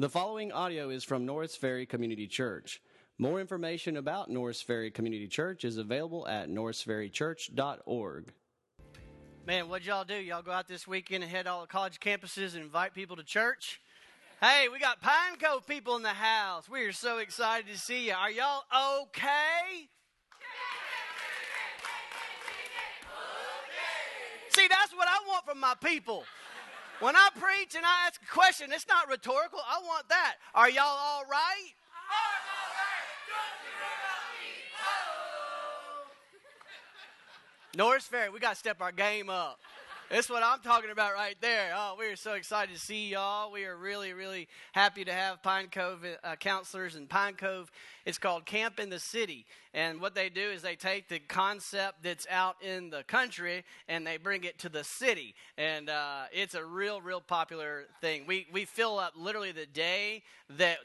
The following audio is from Norris Ferry Community Church. More information about Norris Ferry Community Church is available at norrisferrychurch.org. Man, what'd y'all do? Y'all go out this weekend and head all the college campuses and invite people to church? Hey, we got Pine Cove people in the house. We are so excited to see you. Are y'all okay? See, that's what I want from my people. When I preach and I ask a question, it's not rhetorical. I want that. Are y'all all right? Norris Ferry, we got to step our game up. That's what I'm talking about right there. Oh, we are so excited to see y'all. We are really, really happy to have Pine Cove uh, counselors in Pine Cove. It's called Camp in the City. And what they do is they take the concept that's out in the country and they bring it to the city. And uh, it's a real, real popular thing. We, we fill up literally the day that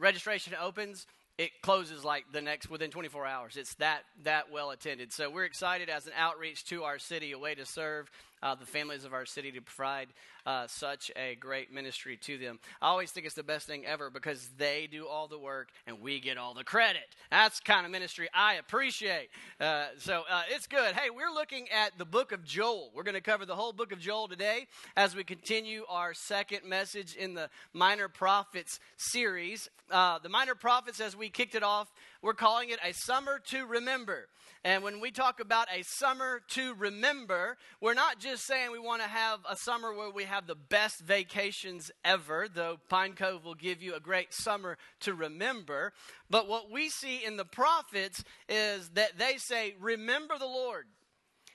registration opens it closes like the next within 24 hours. It's that that well attended. So we're excited as an outreach to our city, a way to serve uh, the families of our city to provide uh, such a great ministry to them. I always think it's the best thing ever because they do all the work and we get all the credit. That's kind of ministry I appreciate. Uh, so uh, it's good. Hey, we're looking at the book of Joel. We're going to cover the whole book of Joel today as we continue our second message in the Minor Prophets series. Uh, the Minor Prophets, as we kicked it off, we're calling it a summer to remember. And when we talk about a summer to remember, we're not just saying we want to have a summer where we have the best vacations ever, though Pine Cove will give you a great summer to remember. But what we see in the prophets is that they say, Remember the Lord.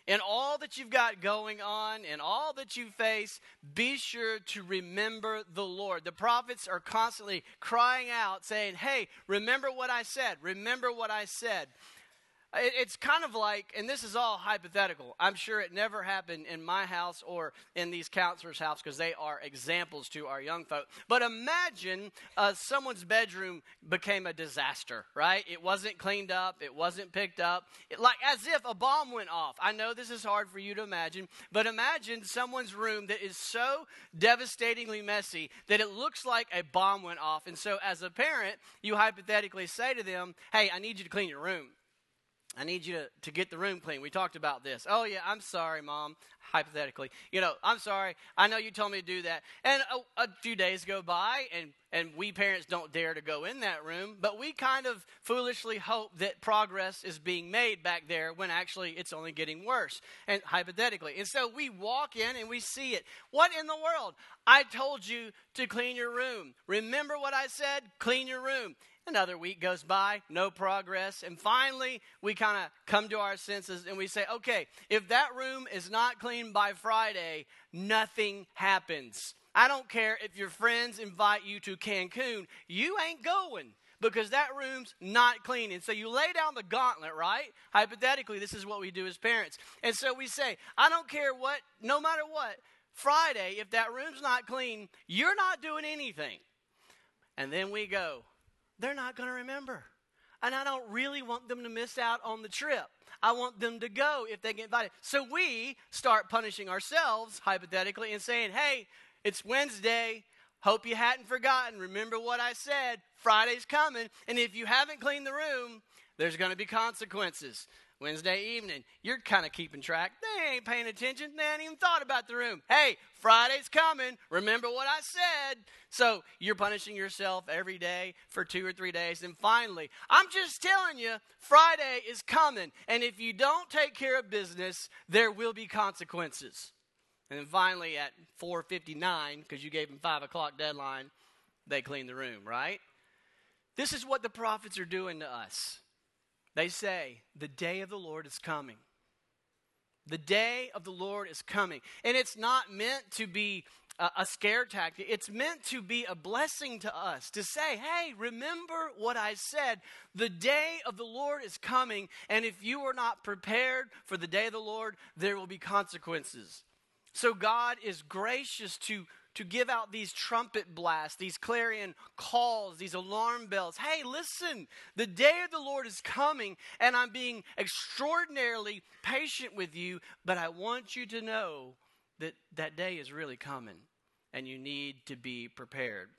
In all that you've got going on, in all that you face, be sure to remember the Lord. The prophets are constantly crying out, saying, Hey, remember what I said. Remember what I said. It's kind of like, and this is all hypothetical. I'm sure it never happened in my house or in these counselors' house because they are examples to our young folk. But imagine uh, someone's bedroom became a disaster, right? It wasn't cleaned up, it wasn't picked up, it, like as if a bomb went off. I know this is hard for you to imagine, but imagine someone's room that is so devastatingly messy that it looks like a bomb went off. And so, as a parent, you hypothetically say to them, Hey, I need you to clean your room. I need you to, to get the room clean. We talked about this. Oh, yeah, I'm sorry, Mom, hypothetically. You know, I'm sorry. I know you told me to do that. And a, a, few days go by, and, and we parents don't dare to go in that room, but we kind of foolishly hope that progress is being made back there when actually it's only getting worse, and hypothetically. And so we walk in and we see it. What in the world? I told you to clean your room. Remember what I said? Clean your room. Another week goes by, no progress. And finally, we kind of come to our senses and we say, okay, if that room is not clean by Friday, nothing happens. I don't care if your friends invite you to Cancun, you ain't going because that room's not clean. And so you lay down the gauntlet, right? Hypothetically, this is what we do as parents. And so we say, I don't care what, no matter what, Friday, if that room's not clean, you're not doing anything. And then we go, they're not going to remember. And I don't really want them to miss out on the trip. I want them to go if they get invited. So we start punishing ourselves, hypothetically, and saying, hey, it's Wednesday. Hope you hadn't forgotten. Remember what I said. Friday's coming. And if you haven't cleaned the room, there's going to be consequences. Wednesday evening. You're kind of keeping track. They ain't paying attention. They ain't even thought about the room. Hey, Friday's coming. Remember what I said. So you're punishing yourself every day for two or three days. And finally, I'm just telling you, Friday is coming. And if you don't take care of business, there will be consequences. And then finally, at 4:59, because you gave them five o'clock deadline, they clean the room. Right? This is what the prophets are doing to us. They say, The day of the Lord is coming. The day of the Lord is coming. And it's not meant to be a, a, scare tactic, it's meant to be a blessing to us to say, Hey, remember what I said. The day of the Lord is coming. And if you are not prepared for the day of the Lord, there will be consequences. So God is gracious to to give out these trumpet blasts, these clarion calls, these alarm bells. Hey, listen, the day of the Lord is coming, and I'm being extraordinarily patient with you, but I want you to know that that day is really coming, and you need to be prepared.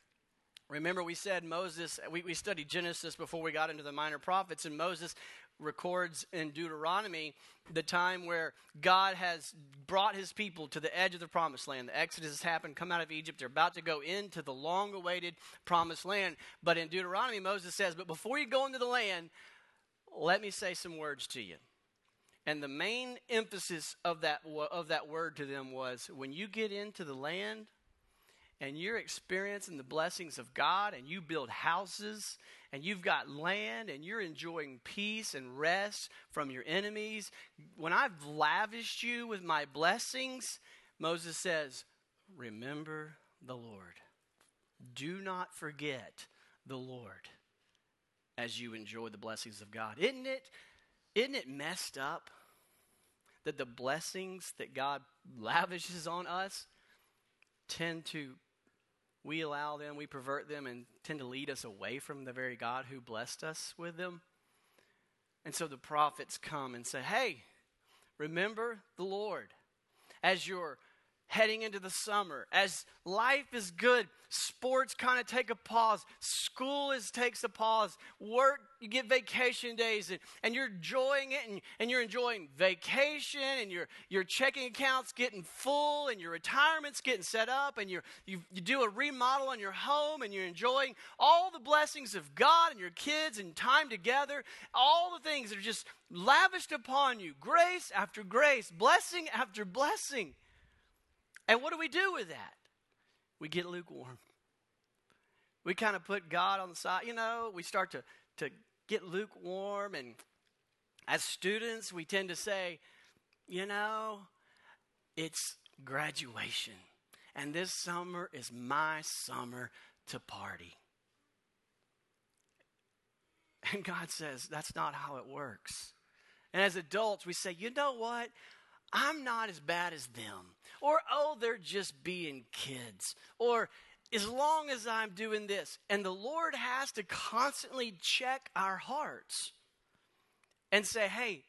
Remember, we said Moses, we, we studied Genesis before we got into the minor prophets, and Moses records in Deuteronomy the time where God has brought his people to the edge of the promised land. The Exodus has happened, come out of Egypt. They're about to go into the long awaited promised land. But in Deuteronomy, Moses says, But before you go into the land, let me say some words to you. And the main emphasis of that, of that word to them was when you get into the land, and you're experiencing the blessings of God and you build houses and you've got land and you're enjoying peace and rest from your enemies, when I've lavished you with my blessings, Moses says, Remember the Lord. Do not forget the Lord as you enjoy the blessings of God. Isn't it, isn't it messed up that the blessings that God lavishes on us tend to we allow them, we pervert them, and tend to lead us away from the very God who blessed us with them. And so the prophets come and say, Hey, remember the Lord as you're heading into the summer. As life is good, sports kind of take a pause. School is takes a pause. Work, you get vacation days, and, and you're enjoying it, and, and you're enjoying vacation, and your your checking accounts getting full, and your retirement's getting set up, and you you you do a remodel on your home, and you're enjoying all the blessings of God and your kids and time together. All the things that are just lavished upon you, grace after grace, blessing after blessing. And what do we do with that? We get lukewarm. We kind of put God on the side. You know, we start to, to get lukewarm. And as students, we tend to say, you know, it's graduation. And this summer is my summer to party. And God says, that's not how it works. And as adults, we say, you know what? I'm not as bad as them. Or, oh, they're just being kids. Or, as long as I'm doing this. And the Lord has to constantly check our hearts and say, hey,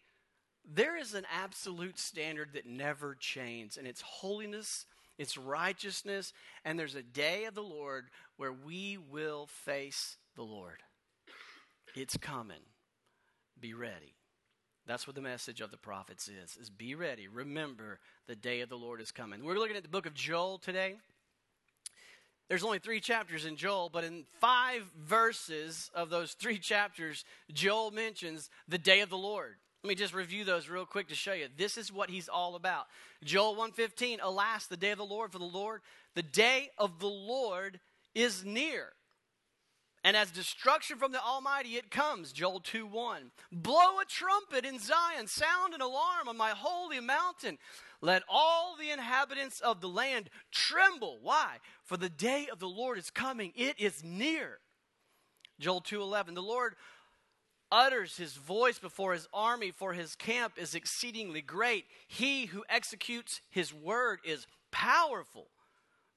there is an absolute standard that never changes, and it's holiness, it's righteousness, and there's a day of the Lord where we will face the Lord. It's coming. Be ready. That's what the message of the prophets is, is be ready. Remember the day of the Lord is coming. We're looking at the book of Joel today. There's only three chapters in Joel, but in five verses of those three chapters, Joel mentions the day of the Lord. Let me just review those real quick to show you. This is what he's all about. Joel 1:15, alas, the day of the Lord for the Lord, the day of the Lord is near. And as destruction from the Almighty it comes, Joel 2 1. Blow a trumpet in Zion, sound an alarm on my holy mountain. Let all the inhabitants of the land tremble. Why? For the day of the Lord is coming, it is near. Joel 2:11 The Lord utters his voice before his army for his camp is exceedingly great. He who executes his word is powerful.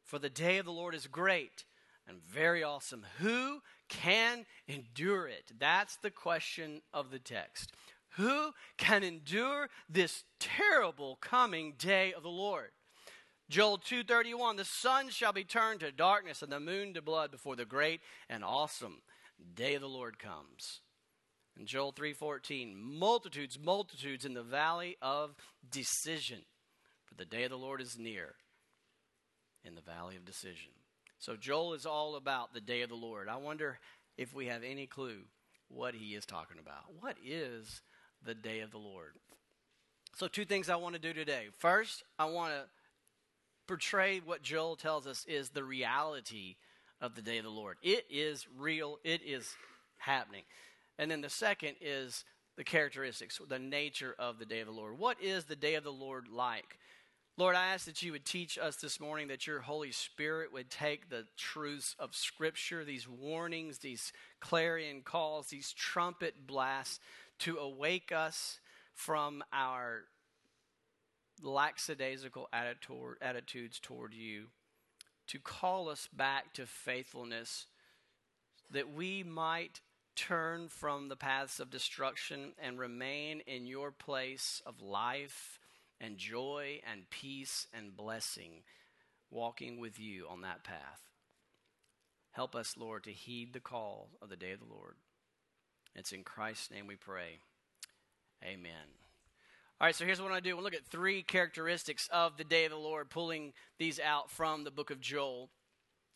For the day of the Lord is great and very awesome. Who can endure it? That's the question of the text. Who can endure this terrible coming day of the Lord? Joel 2:31 The sun shall be turned to darkness and the moon to blood before the great and awesome day of the Lord comes. And Joel 3:14 Multitudes multitudes in the valley of decision for the day of the Lord is near in the valley of decision. So Joel is all about the day of the Lord. I wonder if we have any clue what he is talking about. What is the day of the Lord? So, two things I want to do today. First, I want to portray what Joel tells us is the reality of the day of the Lord. It is real, it is happening. And then the second is the characteristics, the nature of the day of the Lord. What is the day of the Lord like? Lord, I ask that you would teach us this morning, that your Holy Spirit would take the truths of Scripture, these warnings, these clarion calls, these trumpet blasts, to awake us from our lackadaisical attitudes toward you, to call us back to faithfulness, that we might turn from the paths of destruction and remain in your place of life and joy and peace and blessing walking with you on that path. Help us, Lord, to heed the call of the day of the Lord. It's in Christ's name we pray. Amen. All right, so here's what I do. We'll look at three characteristics of the day of the Lord, pulling these out from the book of Joel.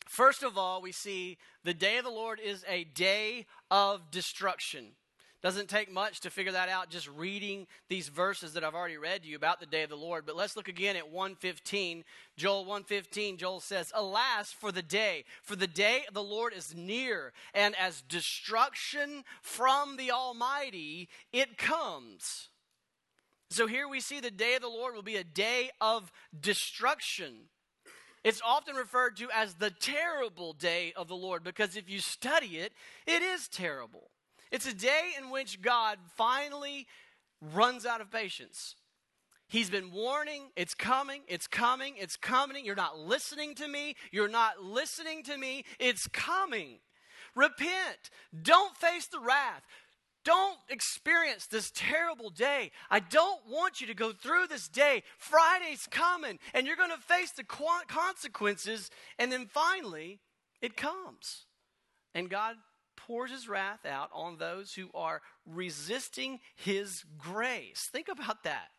First of all, we see the day of the Lord is a day of destruction. Doesn't take much to figure that out just reading these verses that I've already read to you about the day of the Lord. But let's look again at 115. Joel 115, Joel says, Alas for the day, for the day of the Lord is near, and as destruction from the Almighty it comes. So here we see the day of the Lord will be a day of destruction. It's often referred to as the terrible day of the Lord because if you study it, it is terrible. It's a day in which God finally runs out of patience. He's been warning, it's coming, it's coming, it's coming. You're not listening to me. You're not listening to me. It's coming. Repent. Don't face the wrath. Don't experience this terrible day. I don't want you to go through this day. Friday's coming, and you're going to face the consequences. And then finally, it comes. And God pours his wrath out on those who are resisting his grace. Think about that.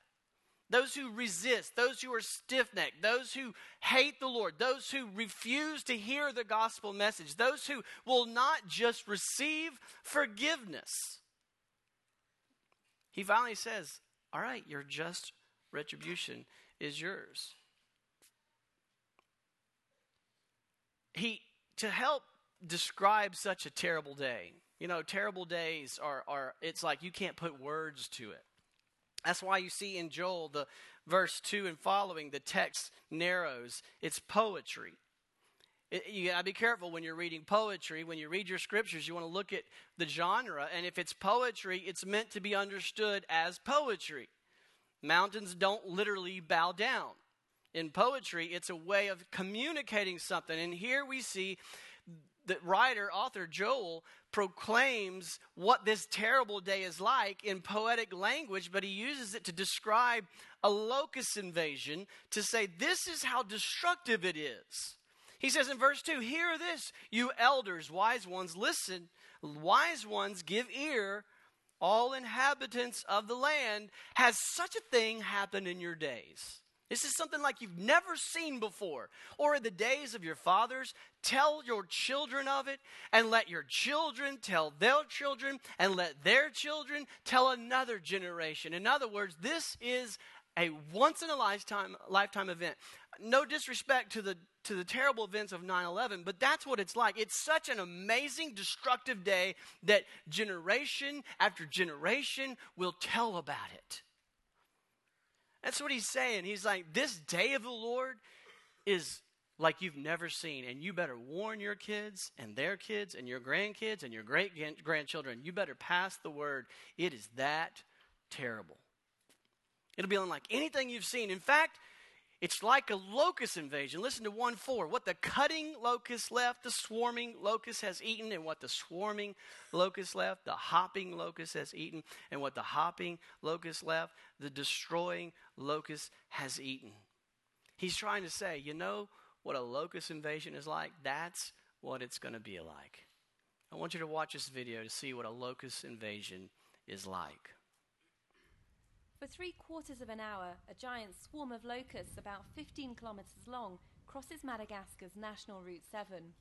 Those who resist, those who are stiff necked, those who hate the Lord, those who refuse to hear the gospel message, those who will not just receive forgiveness. He finally says, All right, your just retribution is yours. He, to help describe such a terrible day. You know, terrible days are, are it's like you can't put words to it. That's why you see in Joel, the verse 2 and following, the text narrows. It's poetry. It, you gotta be careful when you're reading poetry. When you read your scriptures, you want to look at the genre. And if it's poetry, it's meant to be understood as poetry. Mountains don't literally bow down. In poetry, it's a way of communicating something. And here we see the writer, author Joel, proclaims what this terrible day is like in poetic language, but he uses it to describe a locust invasion to say this is how destructive it is. He says in verse 2 Hear this, you elders, wise ones, listen. Wise ones, give ear. All inhabitants of the land, has such a thing happened in your days? This is something like you've never seen before. Or in the days of your fathers, tell your children of it, and let your children tell their children, and let their children tell another generation. In other words, this is a once in a lifetime lifetime event. No disrespect to the to the terrible events of 9/11, but that's what it's like. It's such an amazing destructive day that generation after generation will tell about it. That's what he's saying. He's like, this day of the Lord is like you've never seen. And you better warn your kids and their kids and your grandkids and your great grandchildren. You better pass the word. It is that terrible. It'll be unlike anything you've seen. In fact, it's like a locust invasion. Listen to 1 4. What the cutting locust left, the swarming locust has eaten, and what the swarming locust left, the hopping locust has eaten, and what the hopping locust left, the destroying locust has eaten. He's trying to say, you know what a locust invasion is like? That's what it's going to be like. I want you to watch this video to see what a locust invasion is like. For three quarters of an hour, a giant swarm of locusts about 15 kilometres long crosses Madagascar's National Route 7.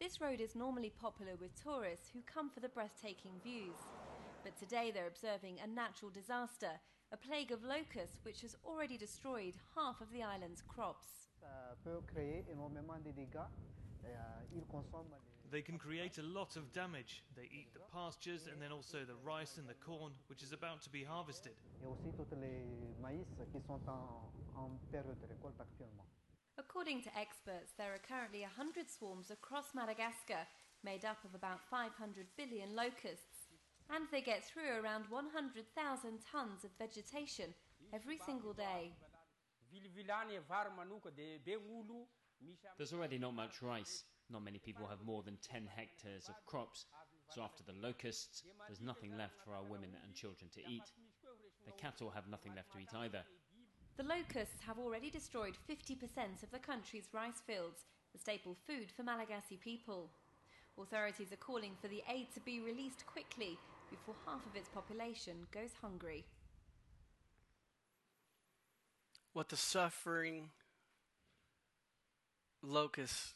This road is normally popular with tourists who come for the breathtaking views. But today they're observing a natural disaster, a plague of locusts which has already destroyed half of the island's crops. They can create a lot of damage. They eat the pastures and then also the rice and the corn, which is about to be harvested. According to experts, there are currently 100 swarms across Madagascar, made up of about 500 billion locusts, and they get through around 100,000 tons of vegetation every single day. There's already not much rice. Not many people have more than 10 hectares of crops, so after the locusts, there's nothing left for our women and children to eat. The cattle have nothing left to eat either. The locusts have already destroyed 50% of the country's rice fields, the staple food for Malagasy people. Authorities are calling for the aid to be released quickly before half of its population goes hungry. What the suffering locust,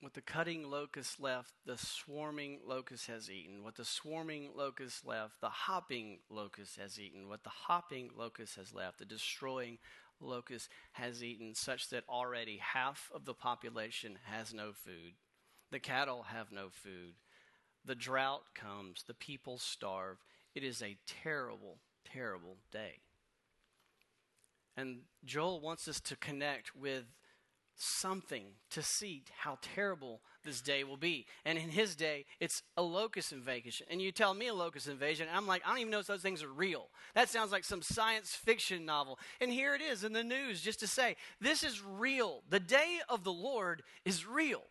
what the cutting locust left, the swarming locust has eaten. What the swarming locust left, the hopping locust has eaten. What the hopping locust has left, the destroying locust has eaten, such that already half of the population has no food. The cattle have no food. The drought comes. The people starve. It is a terrible, terrible day. And Joel wants us to connect with something to see how terrible this day will be. And in his day, it's a locust invasion. And you tell me a locust invasion, I'm like, I don't even know if those things are real. That sounds like some science fiction novel. And here it is in the news just to say, this is real. The day of the Lord is real.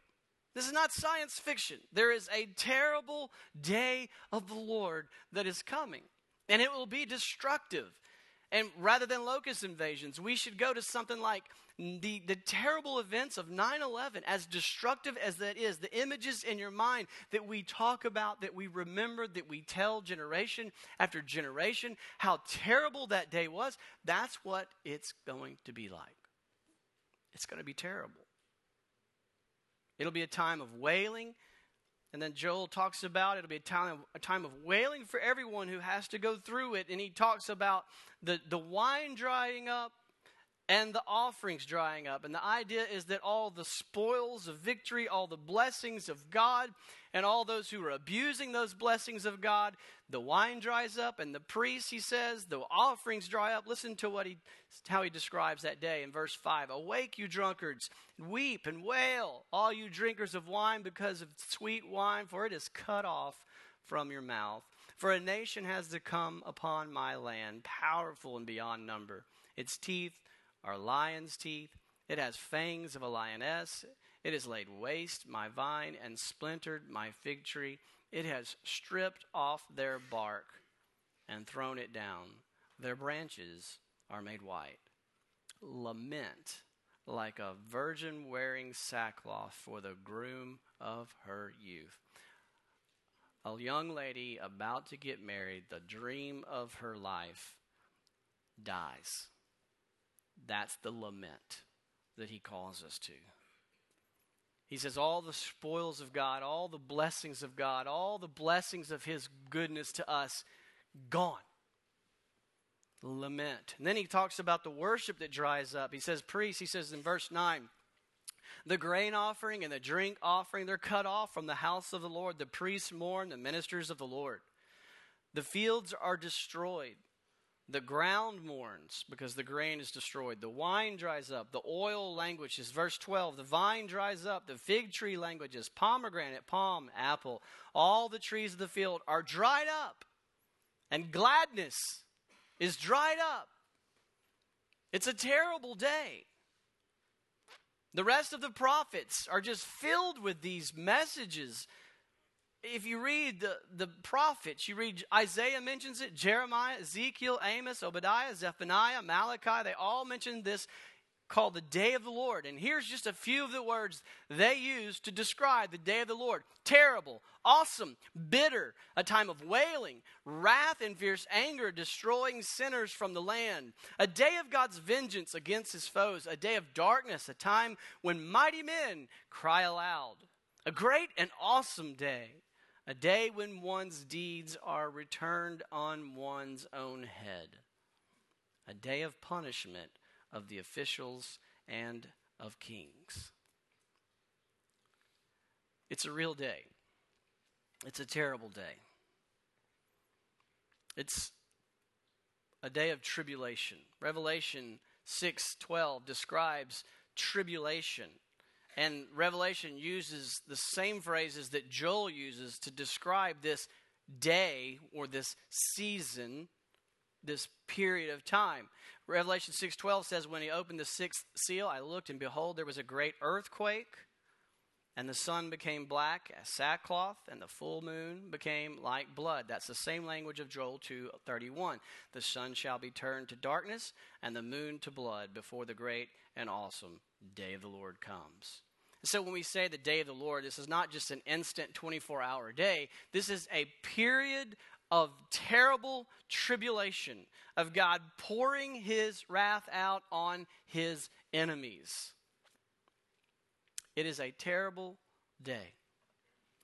This is not science fiction. There is a terrible day of the Lord that is coming, and it will be destructive. And rather than locust invasions, we should go to something like the, the terrible events of 9 11, as destructive as that is, the images in your mind that we talk about, that we remember, that we tell generation after generation, how terrible that day was, that's what it's going to be like. It's going to be terrible. It'll be a time of wailing. And then Joel talks about it'll be a time, of, a time of wailing for everyone who has to go through it. And he talks about the, the wine drying up and the offerings drying up. And the idea is that all the spoils of victory, all the blessings of God, and all those who are abusing those blessings of God, the wine dries up, and the priests, he says, the offerings dry up. Listen to what he, how he describes that day in verse 5. Awake, you drunkards, weep and wail, all you drinkers of wine, because of sweet wine, for it is cut off from your mouth. For a nation has to come upon my land, powerful and beyond number. Its teeth are lion's teeth. It has fangs of a lioness. It has laid waste my vine and splintered my fig tree. It has stripped off their bark and thrown it down. Their branches are made white. Lament like a virgin wearing sackcloth for the groom of her youth. A young lady about to get married, the dream of her life, dies. That's the lament that he calls us to. He says, All the spoils of God, all the blessings of God, all the blessings of His goodness to us, gone. Lament. And then he talks about the worship that dries up. He says, Priests, he says in verse 9, the grain offering and the drink offering, they're cut off from the house of the Lord. The priests mourn, the ministers of the Lord. The fields are destroyed. The ground mourns because the grain is destroyed. The wine dries up. The oil languishes. Verse 12 The vine dries up. The fig tree languishes. Pomegranate, palm, apple. All the trees of the field are dried up. And gladness is dried up. It's a terrible day. The rest of the prophets are just filled with these messages if you read the, the prophets, you read Isaiah mentions it, Jeremiah, Ezekiel, Amos, Obadiah, Zephaniah, Malachi, they all mention this called the day of the Lord. And here's just a few of the words they use to describe the day of the Lord. Terrible, awesome, bitter, a time of wailing, wrath and fierce anger, destroying sinners from the land, a day of God's vengeance against his foes, a day of darkness, a time when mighty men cry aloud, a great and awesome day a day when one's deeds are returned on one's own head, a day of punishment of the officials and of kings. It's a real day. It's a terrible day. It's a day of tribulation. Revelation 6:12 describes tribulation and Revelation uses the same phrases that Joel uses to describe this day or this season, this period of time. Revelation 6:12 says when he opened the sixth seal I looked and behold there was a great earthquake and the sun became black as sackcloth and the full moon became like blood. That's the same language of Joel 2:31. The sun shall be turned to darkness and the moon to blood before the great and awesome day of the Lord comes. So when we say the day of the Lord, this is not just an instant 24 hour day. This is a period of terrible tribulation, of God pouring his wrath out on his enemies. It is a terrible day,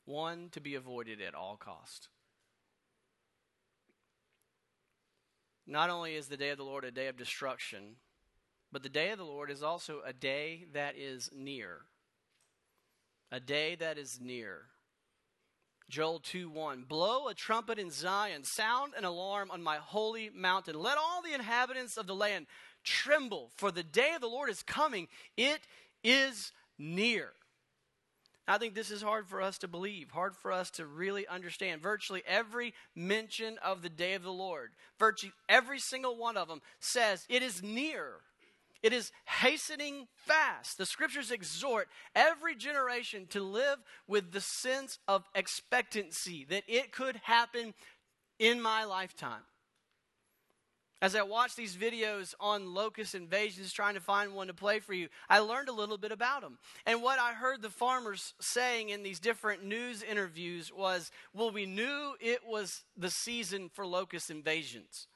one to be avoided at all cost. Not only is the day of the Lord a day of destruction, but the day of the Lord is also a day that is near. A day that is near. Joel 2 1. Blow a trumpet in Zion, sound an alarm on my holy mountain. Let all the inhabitants of the land tremble, for the day of the Lord is coming. It is near. I think this is hard for us to believe, hard for us to really understand. Virtually every mention of the day of the Lord, virtually every single one of them says it is near. It is hastening fast. The scriptures exhort every generation to live with the sense of expectancy that it could happen in my lifetime. As I watched these videos on locust invasions, trying to find one to play for you, I learned a little bit about them. And what I heard the farmers saying in these different news interviews was, well, we knew it was the season for locust invasions.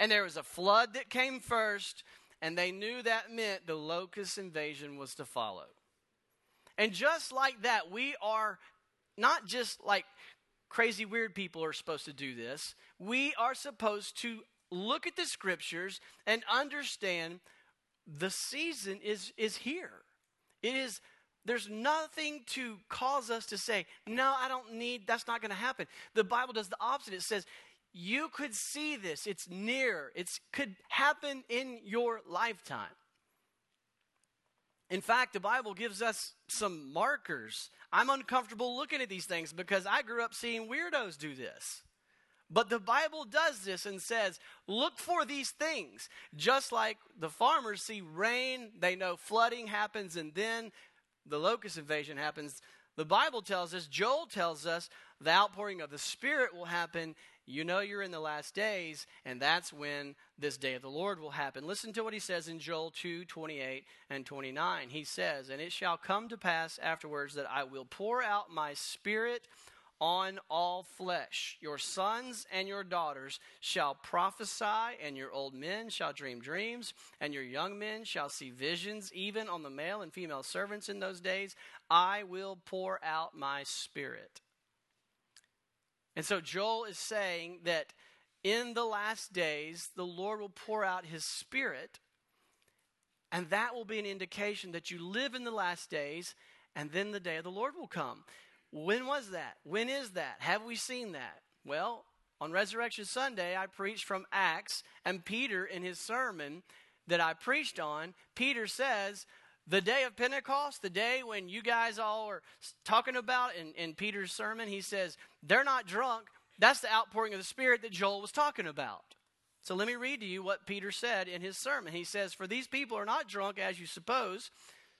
And there was a flood that came first, and they knew that meant the locust invasion was to follow. And just like that, we are not just like crazy weird people are supposed to do this. We are supposed to look at the scriptures and understand the season is is here. It is there's nothing to cause us to say, no, I don't need, that's not going to happen. The Bible does the opposite. It says, you could see this. It's near. It could happen in your lifetime. In fact, the Bible gives us some markers. I'm uncomfortable looking at these things because I grew up seeing weirdos do this. But the Bible does this and says, look for these things. Just like the farmers see rain, they know flooding happens, and then the locust invasion happens. The Bible tells us, Joel tells us, the outpouring of the Spirit will happen you know you're in the last days, and that's when this day of the Lord will happen. Listen to what he says in Joel 2 28 and 29. He says, And it shall come to pass afterwards that I will pour out my spirit on all flesh. Your sons and your daughters shall prophesy, and your old men shall dream dreams, and your young men shall see visions, even on the male and female servants in those days. I will pour out my spirit. And so Joel is saying that in the last days, the Lord will pour out his spirit, and that will be an indication that you live in the last days, and then the day of the Lord will come. When was that? When is that? Have we seen that? Well, on Resurrection Sunday, I preached from Acts, and Peter, in his sermon that I preached on, Peter says, the day of Pentecost, the day when you guys all are talking about in, in Peter's sermon, he says, they're not drunk. That's the outpouring of the Spirit that Joel was talking about. So let me read to you what Peter said in his sermon. He says, For these people are not drunk as you suppose,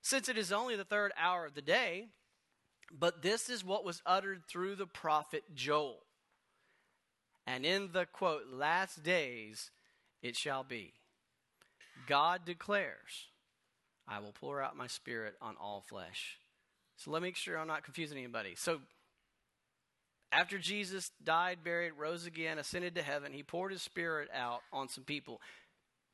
since it is only the third hour of the day, but this is what was uttered through the prophet Joel. And in the quote, last days it shall be. God declares I will pour out my spirit on all flesh. So let me make sure I'm not confusing anybody. So after Jesus died, buried, rose again, ascended to heaven, he poured his spirit out on some people.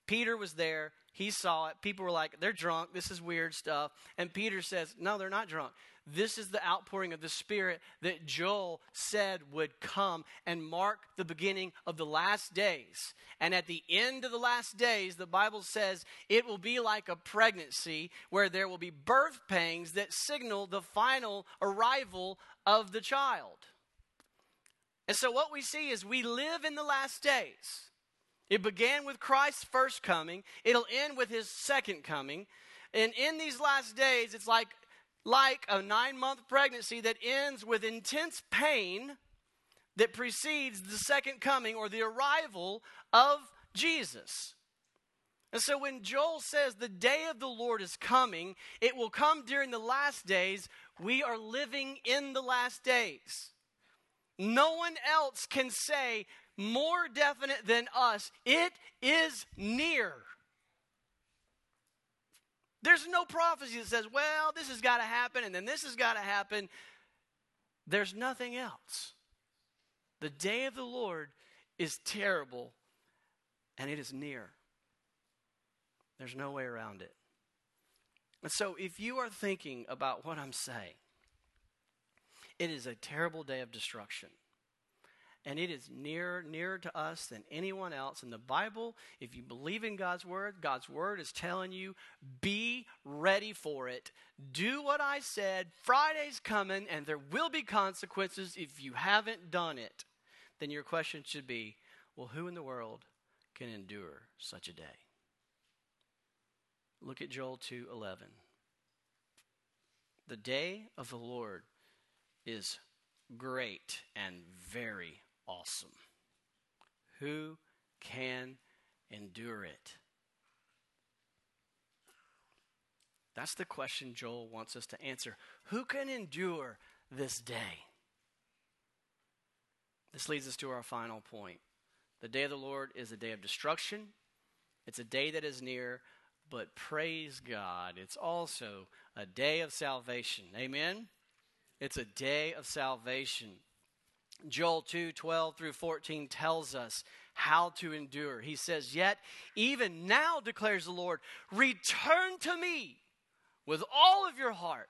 Peter was there. He saw it. People were like, they're drunk. This is weird stuff. And Peter says, no, they're not drunk. This is the outpouring of the Spirit that Joel said would come and mark the beginning of the last days. And at the end of the last days, the Bible says it will be like a pregnancy where there will be birth pangs that signal the final arrival of the child. And so, what we see is we live in the last days. It began with Christ's first coming, it'll end with his second coming. And in these last days, it's like like a nine month pregnancy that ends with intense pain that precedes the second coming or the arrival of Jesus. And so when Joel says the day of the Lord is coming, it will come during the last days. We are living in the last days. No one else can say more definite than us, it is near. There's no prophecy that says, well, this has got to happen and then this has got to happen. There's nothing else. The day of the Lord is terrible and it is near. There's no way around it. And so, if you are thinking about what I'm saying, it is a terrible day of destruction. And it is nearer, nearer to us than anyone else. In the Bible, if you believe in God's Word, God's Word is telling you, be ready for it. Do what I said. Friday's coming, and there will be consequences if you haven't done it. Then your question should be, well, who in the world can endure such a day? Look at Joel 2:11. The day of the Lord is great and very awesome. Who can endure it? That's the question Joel wants us to answer. Who can endure this day? This leads us to our final point. The day of the Lord is a day of destruction. It's a day that is near, but praise God, it's also a day of salvation. Amen? It's a day of salvation. Joel 2 12 through 14 tells us how to endure. He says, Yet, even now, declares the Lord, return to me with all of your heart.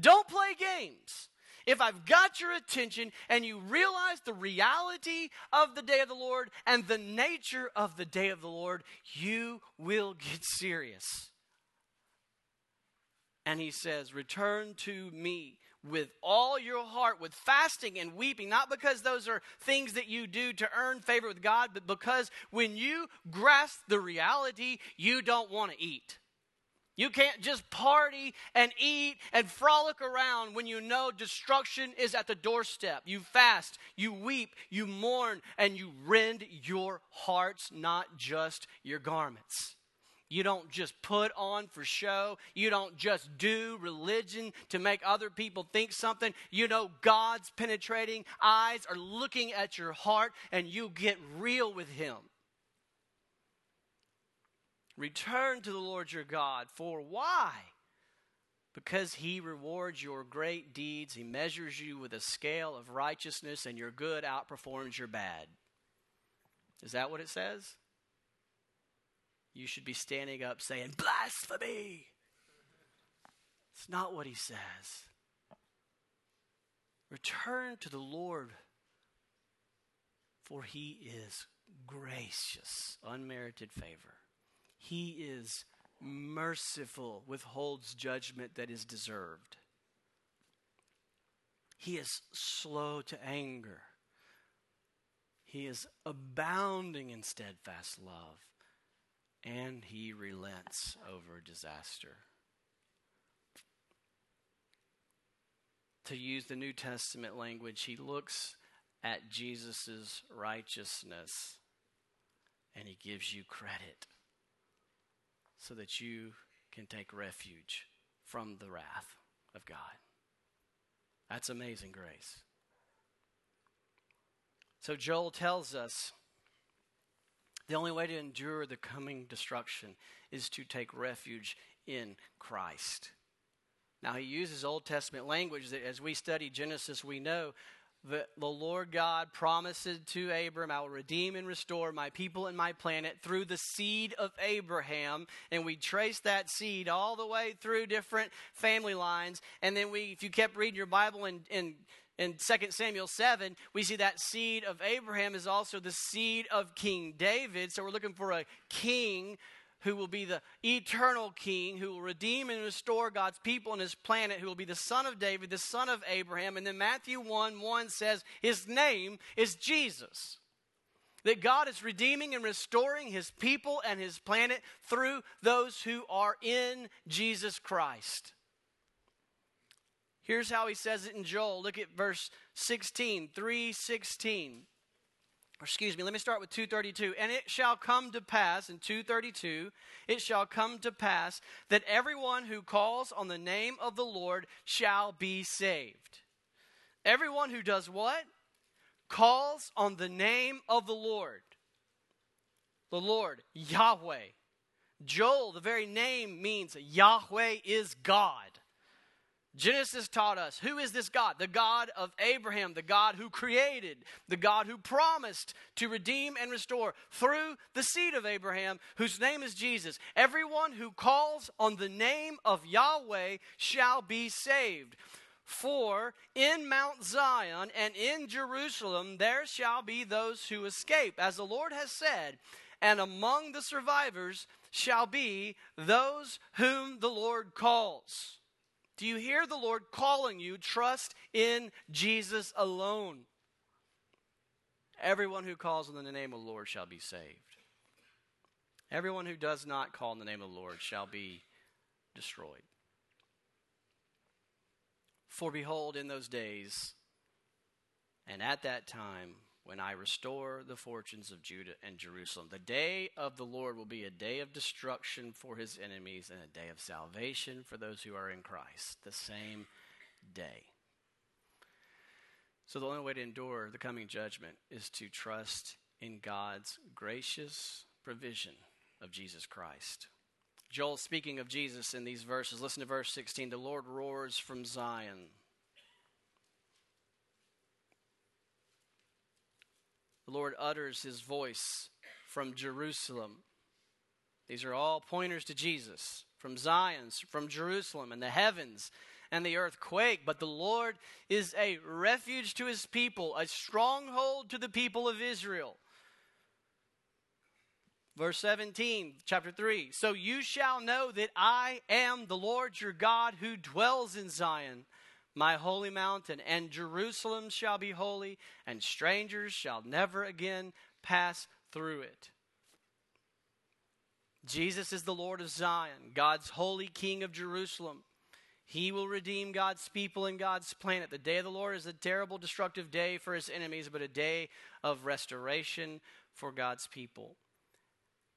Don't play games if I've got your attention and you realize the reality of the day of the Lord and the nature of the day of the Lord, you will get serious. And he says, Return to me with all your heart, with fasting and weeping, not because those are things that you do to earn favor with God, but because when you grasp the reality, you don't want to eat. You can't just party and eat and frolic around when you know destruction is at the doorstep. You fast, you weep, you mourn, and you rend your hearts, not just your garments. You don't just put on for show. You don't just do religion to make other people think something. You know, God's penetrating eyes are looking at your heart, and you get real with Him. Return to the Lord your God. For why? Because he rewards your great deeds. He measures you with a scale of righteousness, and your good outperforms your bad. Is that what it says? You should be standing up saying, Blasphemy! It's not what he says. Return to the Lord, for he is gracious, unmerited favor. He is merciful, withholds judgment that is deserved. He is slow to anger. He is abounding in steadfast love. And he relents over disaster. To use the New Testament language, he looks at Jesus' righteousness and he gives you credit so that you can take refuge from the wrath of God. That's amazing grace. So Joel tells us the only way to endure the coming destruction is to take refuge in Christ. Now, he uses Old Testament language that as we study Genesis, we know that the Lord God promises to Abram, I will redeem and restore my people and my planet through the seed of Abraham. And we trace that seed all the way through different family lines. And then we, if you kept reading your Bible in, in in 2 Samuel 7, we see that seed of Abraham is also the seed of King David. So we're looking for a king who will be the eternal king, who will redeem and restore God's people and his planet, who will be the son of David, the son of Abraham. And then Matthew 1 1 says his name is Jesus. That God is redeeming and restoring his people and his planet through those who are in Jesus Christ. Here's how he says it in Joel. Look at verse 16, 316 excuse me, let me start with 232. And it shall come to pass in 232, it shall come to pass that everyone who calls on the name of the Lord shall be saved. Everyone who does what? Calls on the name of the Lord. The Lord, Yahweh. Joel, the very name means Yahweh is God. Genesis taught us who is this God? The God of Abraham, the God who created, the God who promised to redeem and restore through the seed of Abraham, whose name is Jesus. Everyone who calls on the name of Yahweh shall be saved. For in Mount Zion and in Jerusalem there shall be those who escape, as the Lord has said, and among the survivors shall be those whom the Lord calls. Do you hear the Lord calling you? Trust in Jesus alone. Everyone who calls on the name of the Lord shall be saved. Everyone who does not call on the name of the Lord shall be destroyed. For behold, in those days and at that time, when I restore the fortunes of Judah and Jerusalem. The day of the Lord will be a day of destruction for his enemies and a day of salvation for those who are in Christ. The same day. So, the only way to endure the coming judgment is to trust in God's gracious provision of Jesus Christ. Joel, speaking of Jesus in these verses, listen to verse 16. The Lord roars from Zion. The Lord utters his voice from Jerusalem. These are all pointers to Jesus. From Zion, from Jerusalem, and the heavens and the earth quake. But the Lord is a refuge to his people, a stronghold to the people of Israel. Verse 17, chapter 3. So you shall know that I am the Lord your God who dwells in Zion my holy mountain, and Jerusalem shall be holy, and strangers shall never again pass through it. Jesus is the Lord of Zion, God's holy King of Jerusalem. He will redeem God's people and God's planet. The day of the Lord is a terrible, destructive day for his enemies, but a day of restoration for God's people.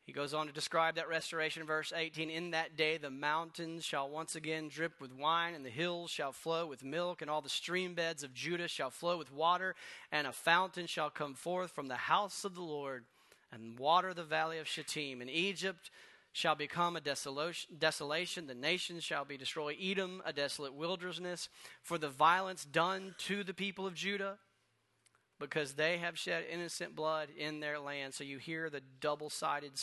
He goes on to describe that restoration verse 18. In that day, the mountains shall once again drip with wine, and the hills shall flow with milk, and all the stream beds of Judah shall flow with water, and a fountain shall come forth from the house of the Lord, and water the valley of Shittim. And Egypt shall become a desolation, the nations shall be destroyed, Edom a desolate wilderness, for the violence done to the people of Judah because they have shed innocent blood in their land. So you hear the double sided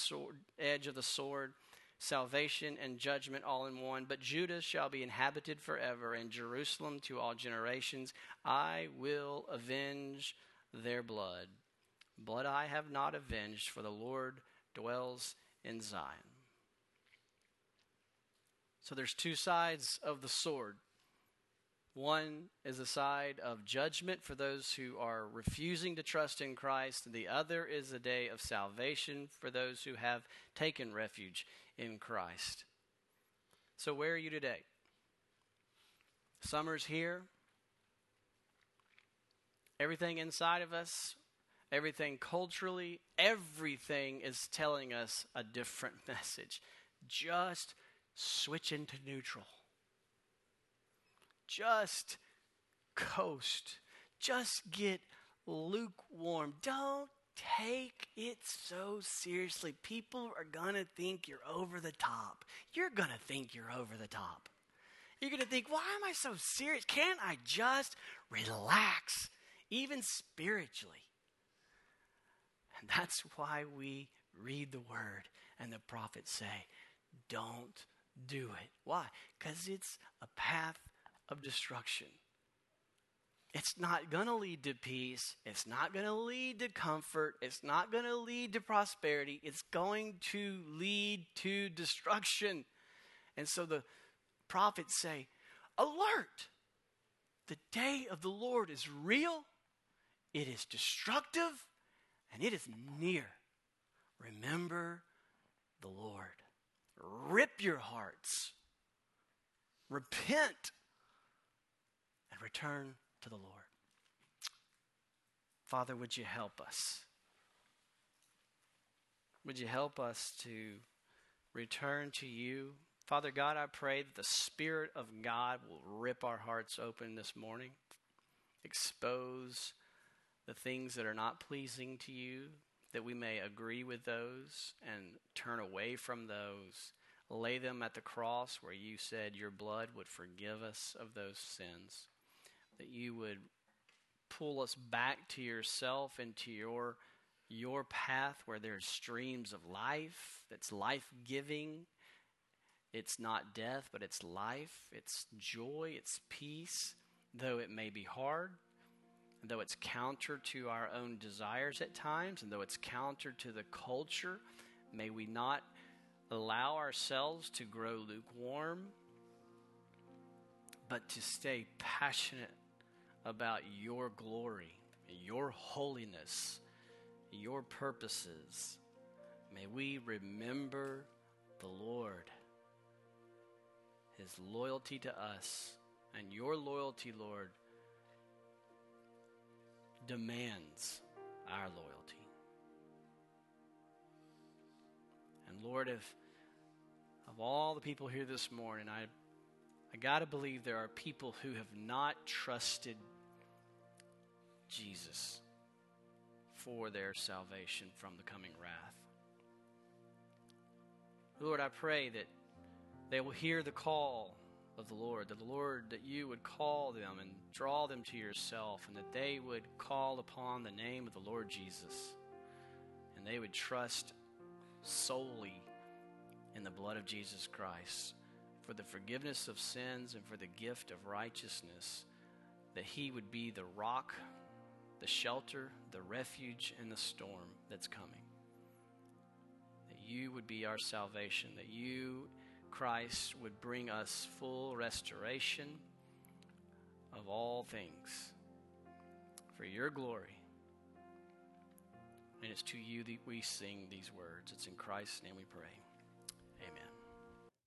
edge of the sword salvation and judgment all in one. But Judah shall be inhabited forever, and Jerusalem to all generations. I will avenge their blood. Blood I have not avenged, for the Lord dwells in Zion. So there's two sides of the sword. One is a side of judgment for those who are refusing to trust in Christ. The other is a day of salvation for those who have taken refuge in Christ. So, where are you today? Summer's here. Everything inside of us, everything culturally, everything is telling us a different message. Just switch into neutral just coast. Just get lukewarm. Don't take it so seriously. People are going to think you're over the top. You're going to think you're over the top. You're going to think, why am I so serious? Can't I just relax, even spiritually? And that's why we read the word and the prophets say, don't do it. Why? Because it's a path of destruction. It's not going to lead to peace. It's not going to lead to comfort. It's not going to lead to prosperity. It's going to lead to destruction. And so the prophets say, Alert! The day of the Lord is real, it is destructive, and it is near. Remember the Lord. Rip your hearts. Repent return to the Lord. Father, would you help us? Would you help us to return to you? Father God, I pray that the Spirit of God will rip our hearts open this morning, expose the things that are not pleasing to you, that we may agree with those and turn away from those, lay them at the cross where you said your blood would forgive us of those sins, that you would pull us back to yourself and to your your path where there's streams of life that's life giving it's not death but it's life. It's joy. It's peace though it may be hard though it's counter to our own desires at times and though it's counter to the culture. May we not allow ourselves to grow lukewarm but to stay passionate about your glory, your holiness, your purposes. May we remember the Lord, His loyalty to us, and your loyalty, Lord, demands our loyalty. And Lord, if of all the people here this morning, I I got to believe there are people who have not trusted Jesus for their salvation from the coming wrath. Lord, I pray that they will hear the call of the Lord, that the Lord, that you would call them and draw them to yourself, and that they would call upon the name of the Lord Jesus, and they would trust solely in the blood of Jesus Christ for the forgiveness of sins and for the gift of righteousness, that He would be the rock the shelter, the refuge in the storm that's coming. That you would be our salvation, that you, Christ, would bring us full restoration of all things for your glory. And it's to you that we sing these words. It's in Christ's name we pray.